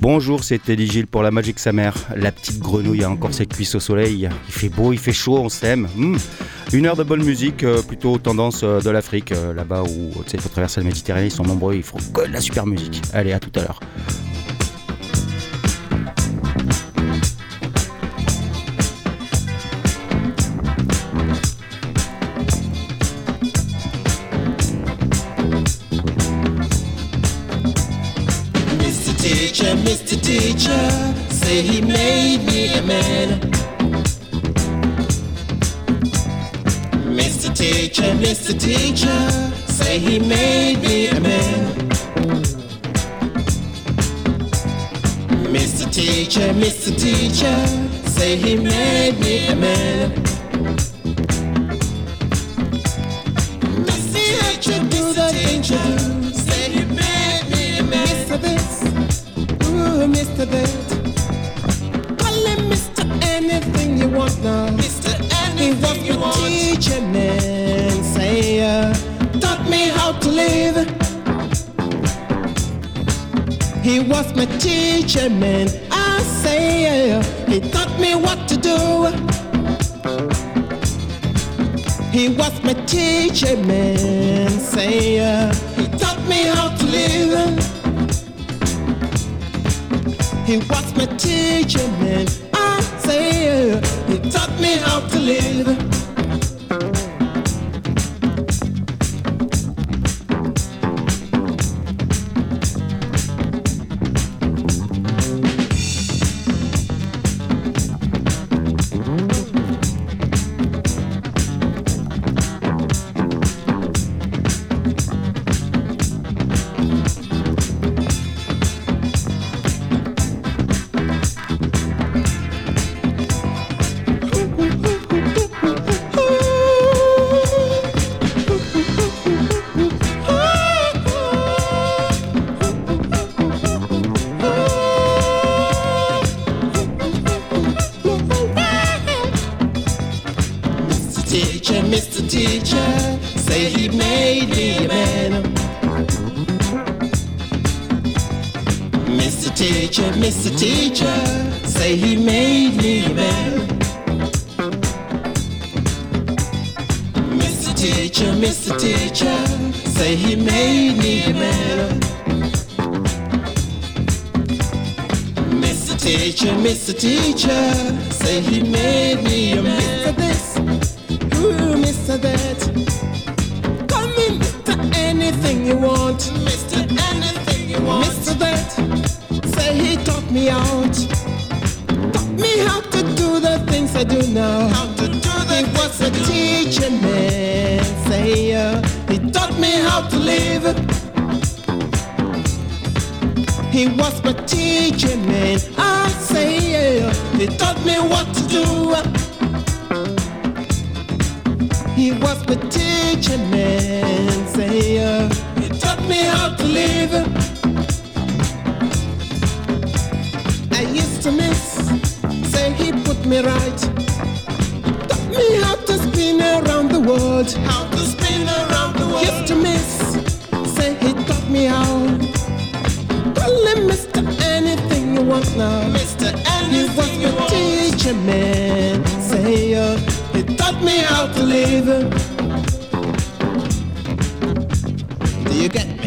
Bonjour, c'était Gilles pour la Magic sa mère. La petite grenouille a encore ses cuisses au soleil. Il fait beau, il fait chaud, on s'aime. Hmm. Une heure de bonne musique, euh, plutôt tendance euh, de l'Afrique, euh, là-bas où il faut traverser la Méditerranée, ils sont nombreux, il faut que de la super musique. Allez, à tout à l'heure. he made me a man. Mr. Teacher, Mr. Teacher, say he made me a man. me right. Got me out to spin around the world. How to spin around the world. Used to miss, say he got me out. Calling Mr. Anything you want now. Mr. Anything he was you want. teacher man. Say uh, he taught me how to live. Do you get?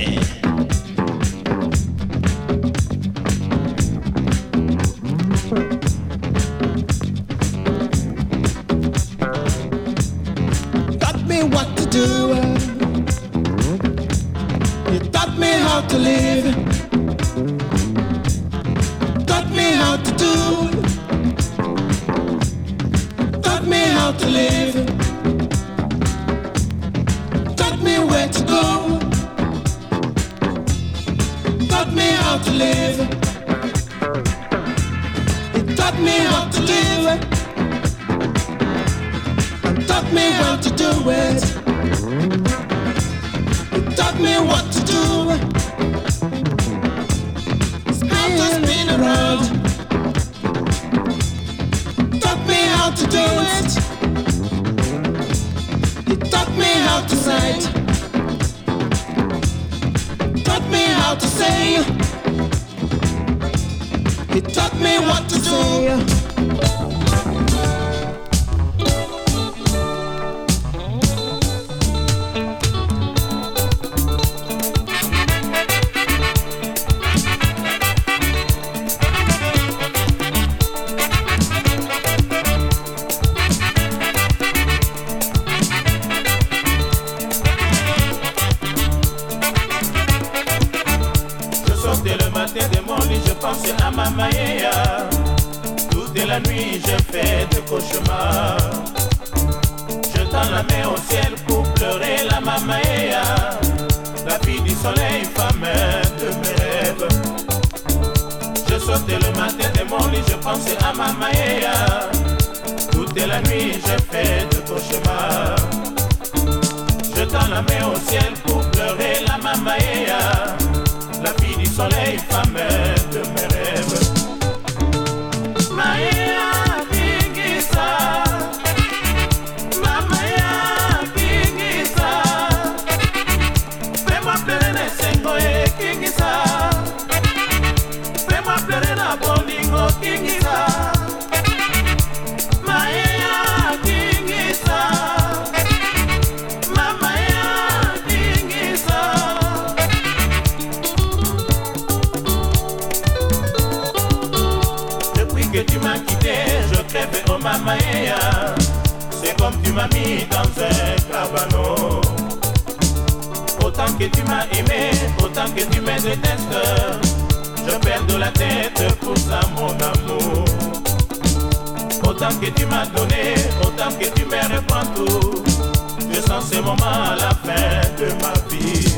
Tout toute la nuit je fais des cauchemars. Je tends la main au ciel pour pleurer la Mamaea, la fille du soleil, femme de mes rêves. Je sautais le matin de mon lit, je pensais à Tout Toute la nuit je fais des cauchemars. Je tends la main au ciel pour pleurer la Mamaea, la fille du soleil, femme de mes m'as aimé autant que tu me détestes. Je perds de la tête pour ça, mon amour. Autant que tu m'as donné, autant que tu me répondu, tout. Je sens ce moment à la fin de ma vie.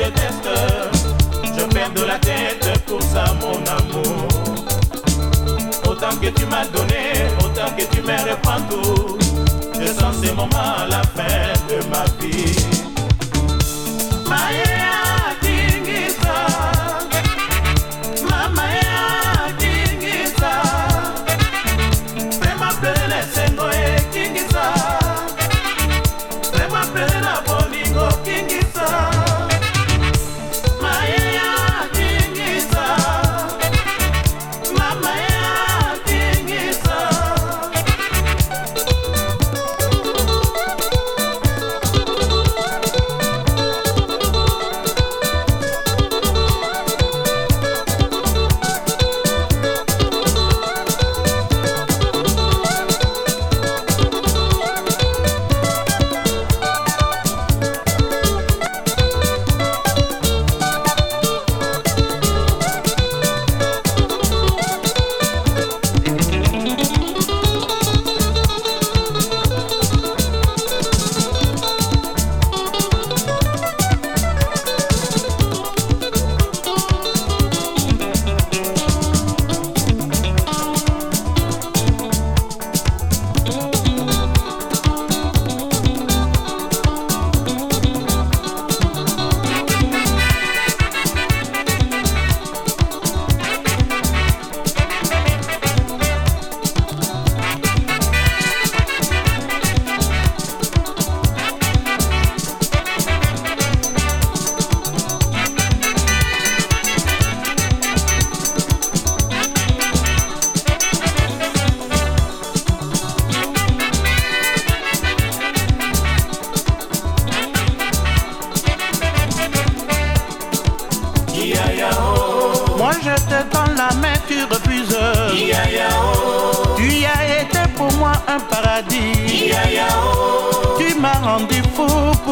Je perds de la tête pour ça, mon amour. Autant que tu m'as donné, autant que tu me reprends tout. Je sens ces moments la fin de ma vie.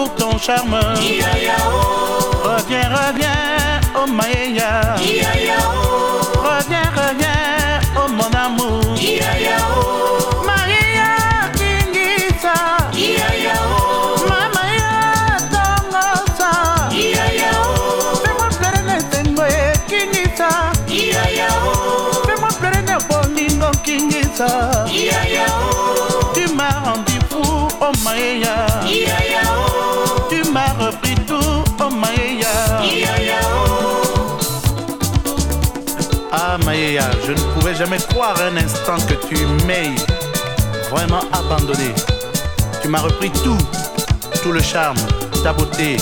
pour ton charme. Reviens, reviens, oh Maïa. Reviens, reviens, oh mon amour. Maria Kingita. Mama ya Tongosa. Fais-moi pleurer Netengoe Kingita. Fais-moi pleurer Nebolingo Kingita. jamais croire un instant que tu m'aies vraiment abandonné. Tu m'as repris tout, tout le charme, ta beauté,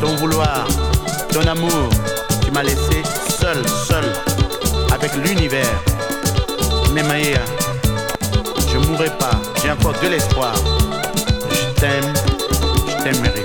ton vouloir, ton amour. Tu m'as laissé seul, seul, avec l'univers. Mais Maya, je mourrai pas, j'ai encore de l'espoir. Je t'aime, je t'aimerai.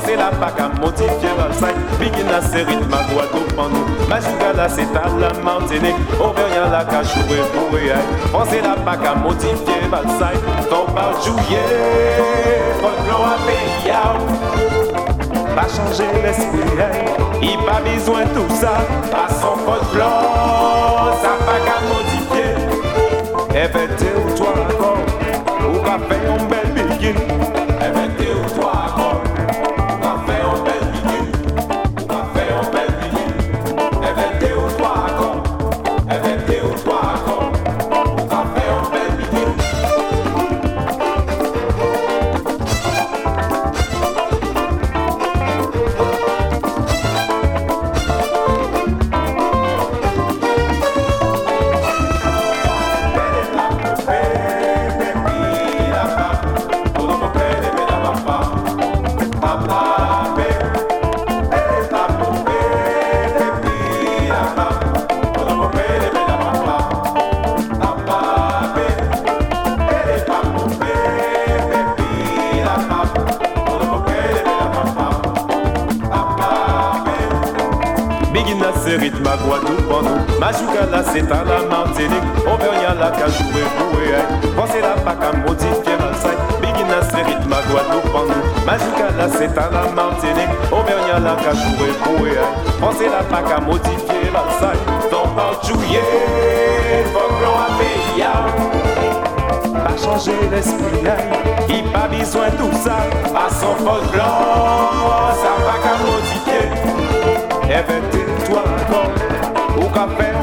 Français la modifier modifié la série, Ma Ma là c'est à la Martinique, la pour rien. la à modifié ton joué, folklore à payer, pas changer l'esprit, il pas besoin de tout ça, pas son blanc ça va qu'à modifier, et ben, toi encore, ou pas Guadeloupe en nous. Majouka là, c'est à la Martinique. On veut rien là qu'à jouer elle. Pensez la pas qu'à modifier ma sac. Bigina, c'est rythme à Guadeloupe en nous. Majouka là, c'est à la Martinique. On veut rien là qu'à jouer elle. Pensez la pas qu'à modifier ma sac. Dans pas jouer, faut qu'on a payé. Pas changer l'esprit, hein. qui pas besoin de tout ça. Pas son folklore, ça va qu'à modifier. Éventez-toi eh encore. o café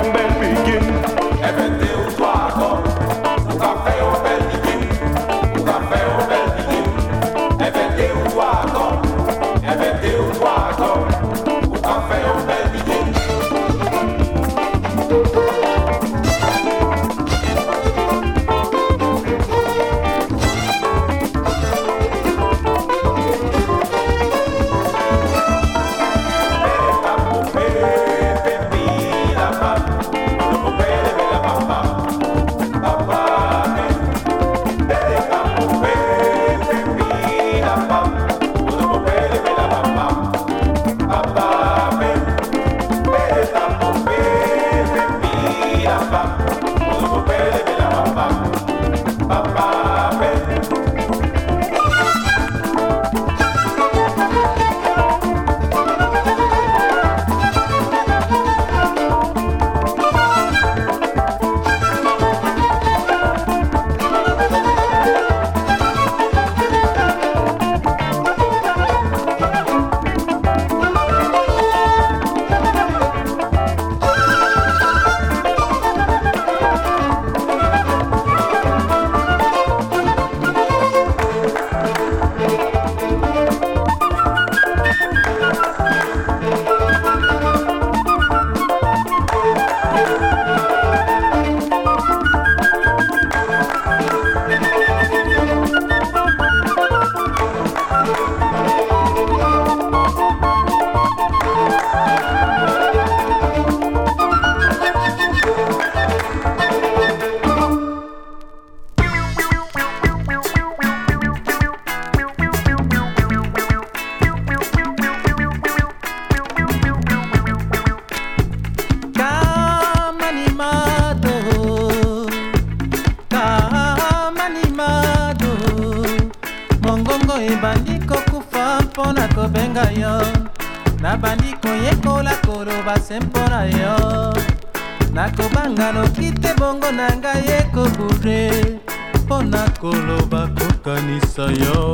yo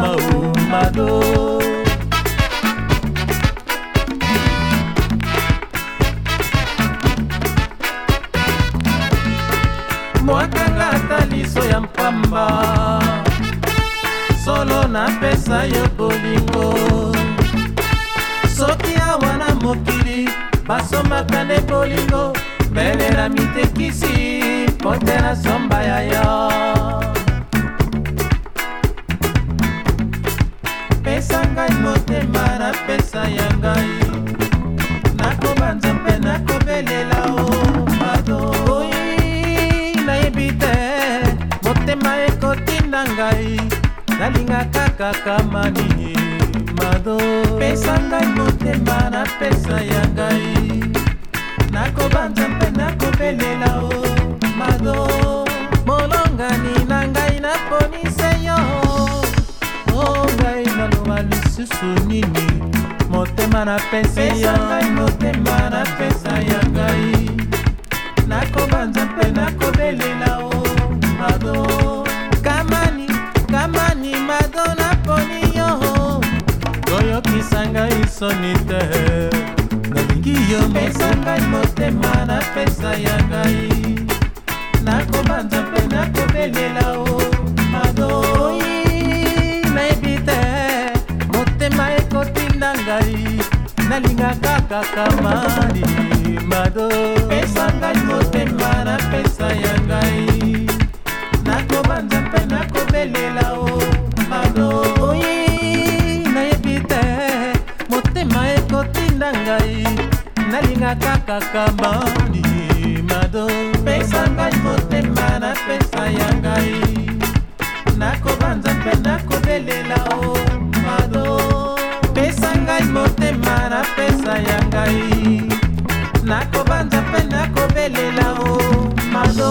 maumado mwakalata liso ya mpamba solo napesa yo bolingo soki awa na mokili basomaka nde bolingo mbelela mitekisi mpo te na somba ya yo pesa ngai motema napesa ya ngai nakoba nzambe nakobelela o oh, mado nayebi te motema ekotinda ngai nalingaka kaka malini mado pesa ngai motema napesa ya ngai nakoba nzambe nakobelela o oh, mado molongani na ngai naponise yo o oh, ngai na koloba lisusu nini motema napesi yangai motema napesa ya ngai nakobanza mpe nakobelela o oh, mado kamani kamani mado naponi yo koyokisa ngai soni te nalingi yo pesa ngai motema napesa ya ngai nakobanza mpe nakobelela o oh, mado oh, yeah. na ngai nalingaka kaka mani mado pesa ngai motema na pesa ya ngai nakobanza mpe nakobelela o mado oye nayebi te motema ekotinda ngai nalingaka kaka mani mado pesa ngai motema na pesa ya ngai nakobanza mpe nakobelela o motema napesa ya ngai nakobanza mpe nakobelela o mado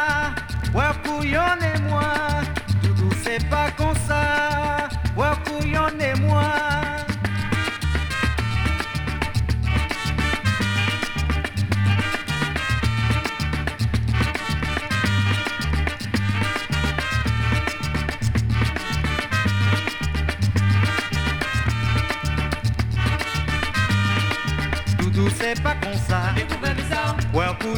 Wapouillon et moi, ne c'est pas qu'on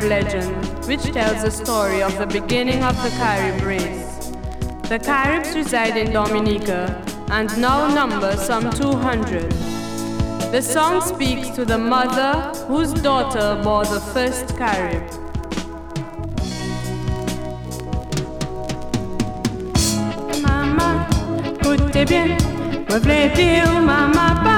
Carib legend, which tells the story of the beginning of the Carib race. The Caribs reside in Dominica and now number some 200. The song speaks to the mother whose daughter bore the first Carib. Mama, écoutez bien, me plaît-il, mama,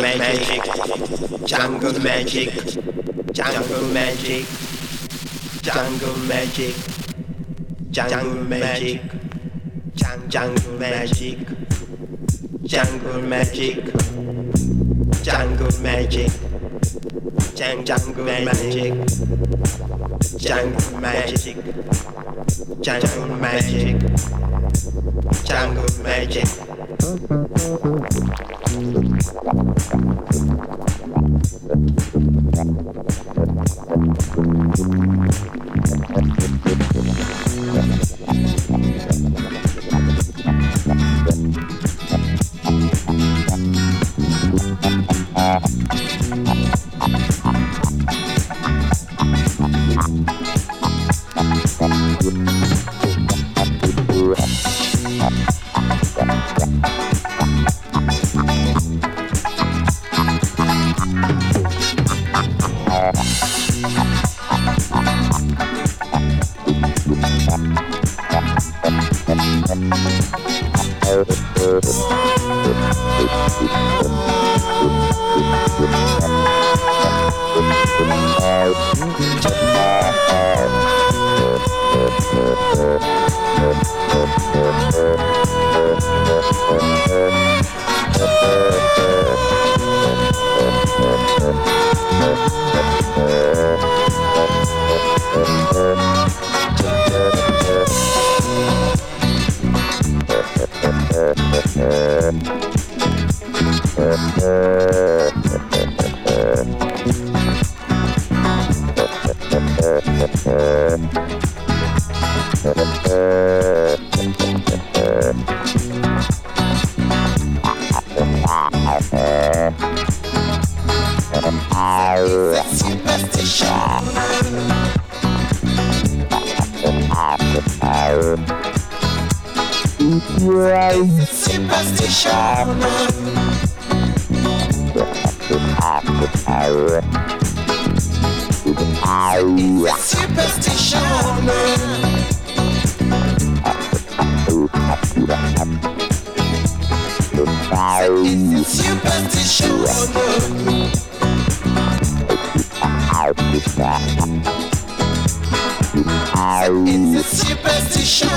magic, jungle magic, jungle magic, jungle magic, jungle magic, jungle magic, jungle magic, jungle magic, jungle magic, jungle magic, jungle magic, jungle magic. うん。It's the superstition.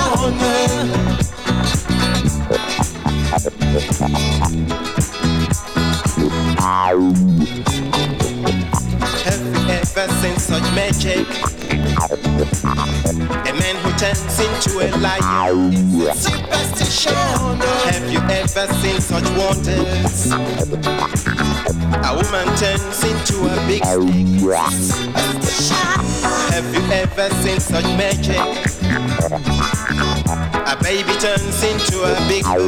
Have you ever seen such magic? A man who turns into a lion superstition. Have you ever seen such wonders? A woman turns into a big snake. Have you ever seen such magic? A baby turns into a big Come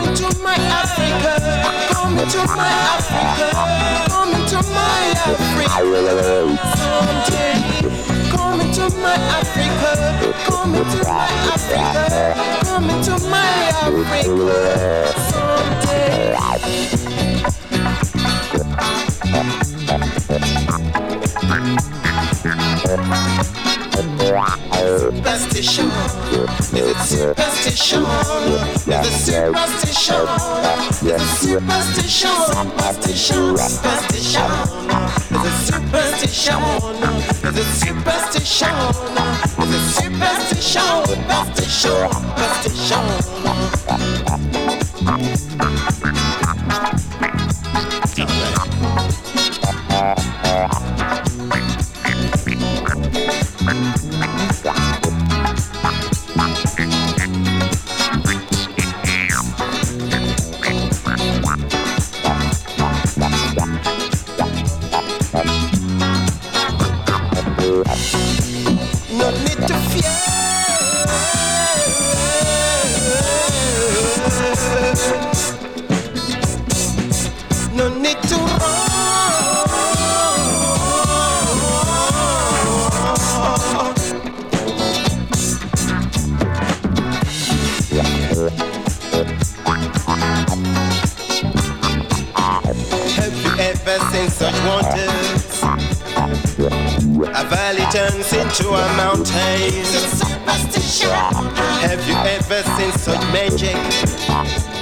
into my Africa. Come into my Africa. Come into my Africa someday. Come into my Africa. Come into my Africa. Come into my Africa someday. Thank superstition? Is it superstition? Is it superstition? Is it superstition? Superstition, superstition. Is it superstition? Is it superstition? Is it superstition? Superstition, superstition. into a mountain. Have you ever seen such magic?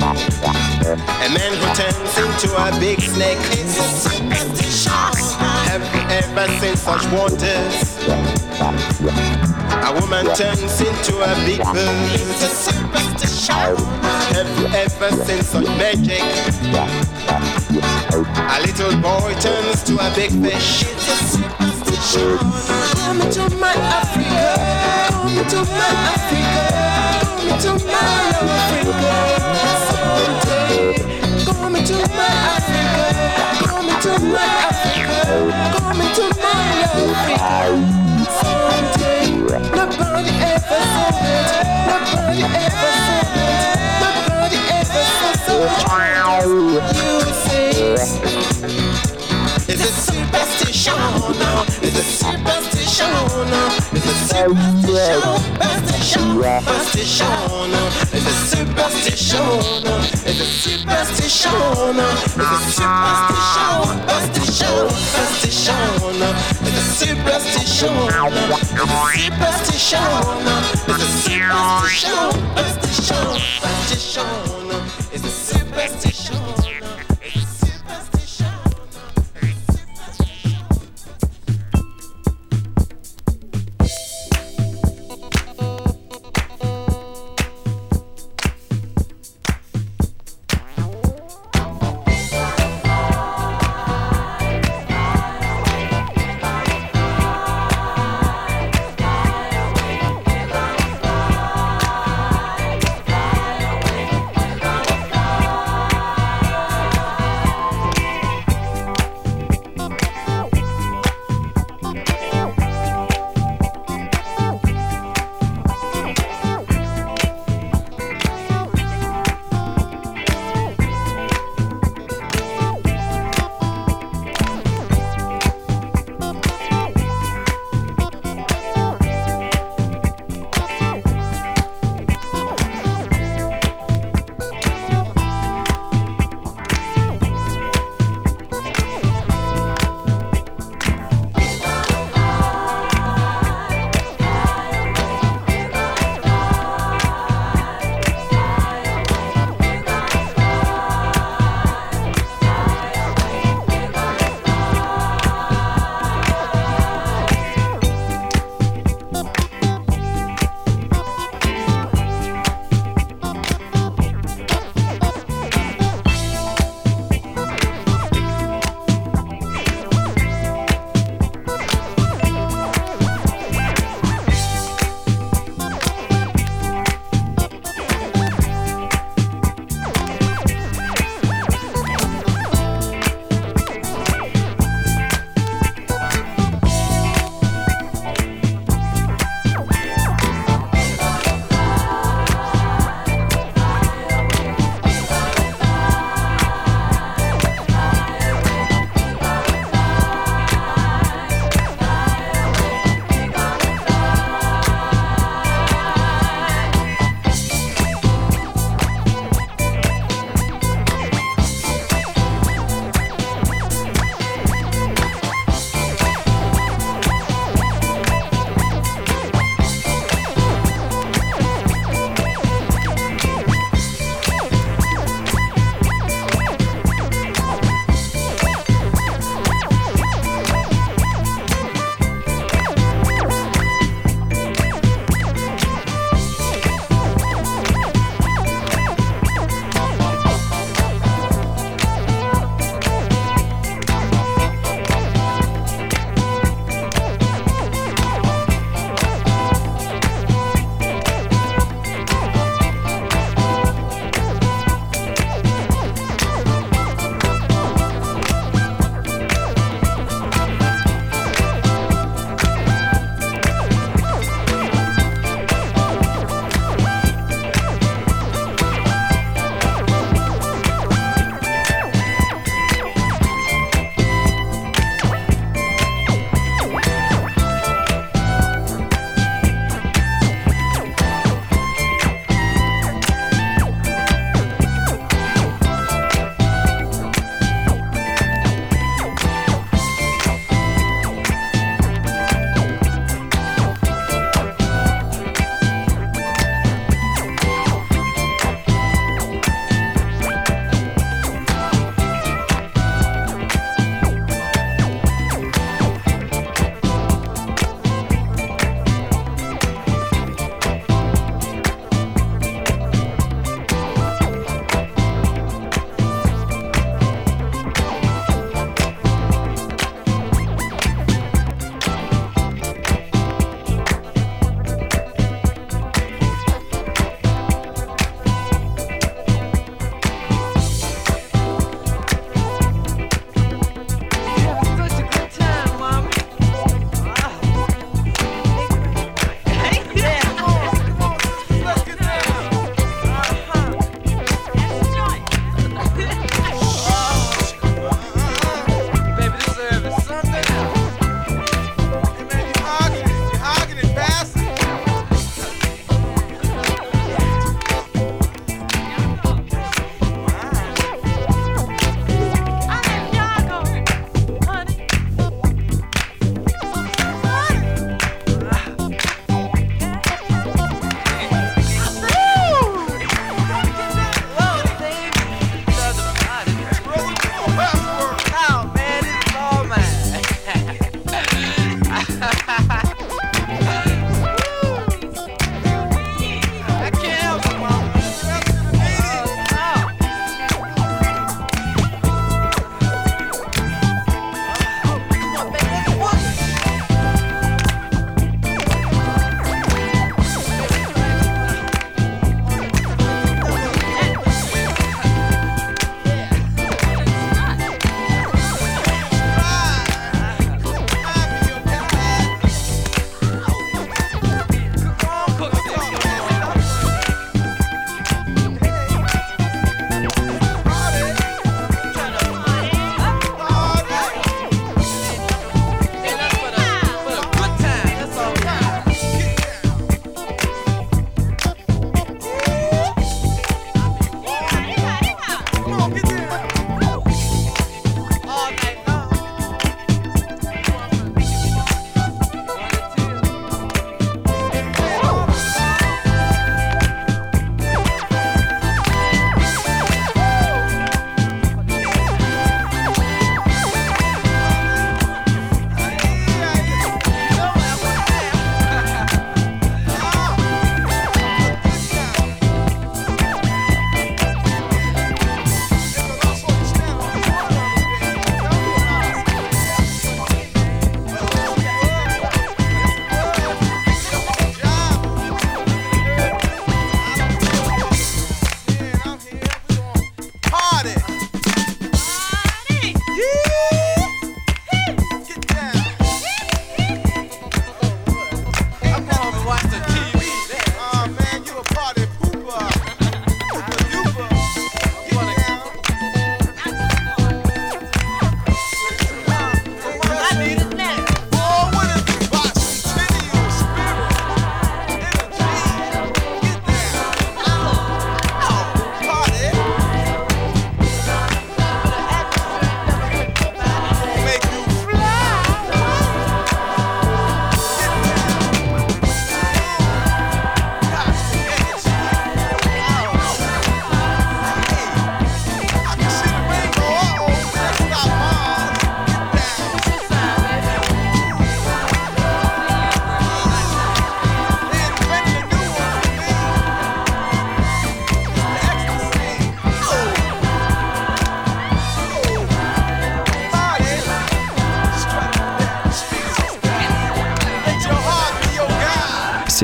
A man who turns into a big snake. Have you ever seen such wonders? A woman turns into a big bird. Have you ever seen such magic? A little boy turns to a big fish. It is ocean. Come into my Africa. Come into my Africa. Come into my Africa. Come into my Africa. Come into my Africa. Come into my Africa. Someday, nobody ever saw it. Nobody ever saw it. Nobody ever saw it. You say a superstition. Now it's a superstition. Now it's a superstition. Superstition. It's a superstition. It's a superstition. It's a superstition. Superstition. It's a superstition. It's a superstition. It's a superstition. Superstition.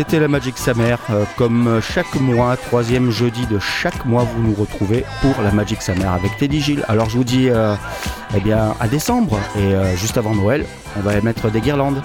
C'était la Magic sa mère. Euh, comme euh, chaque mois, troisième jeudi de chaque mois, vous nous retrouvez pour la Magic sa avec Teddy Gilles. Alors je vous dis euh, eh bien, à décembre et juste avant Noël, on va émettre des guirlandes.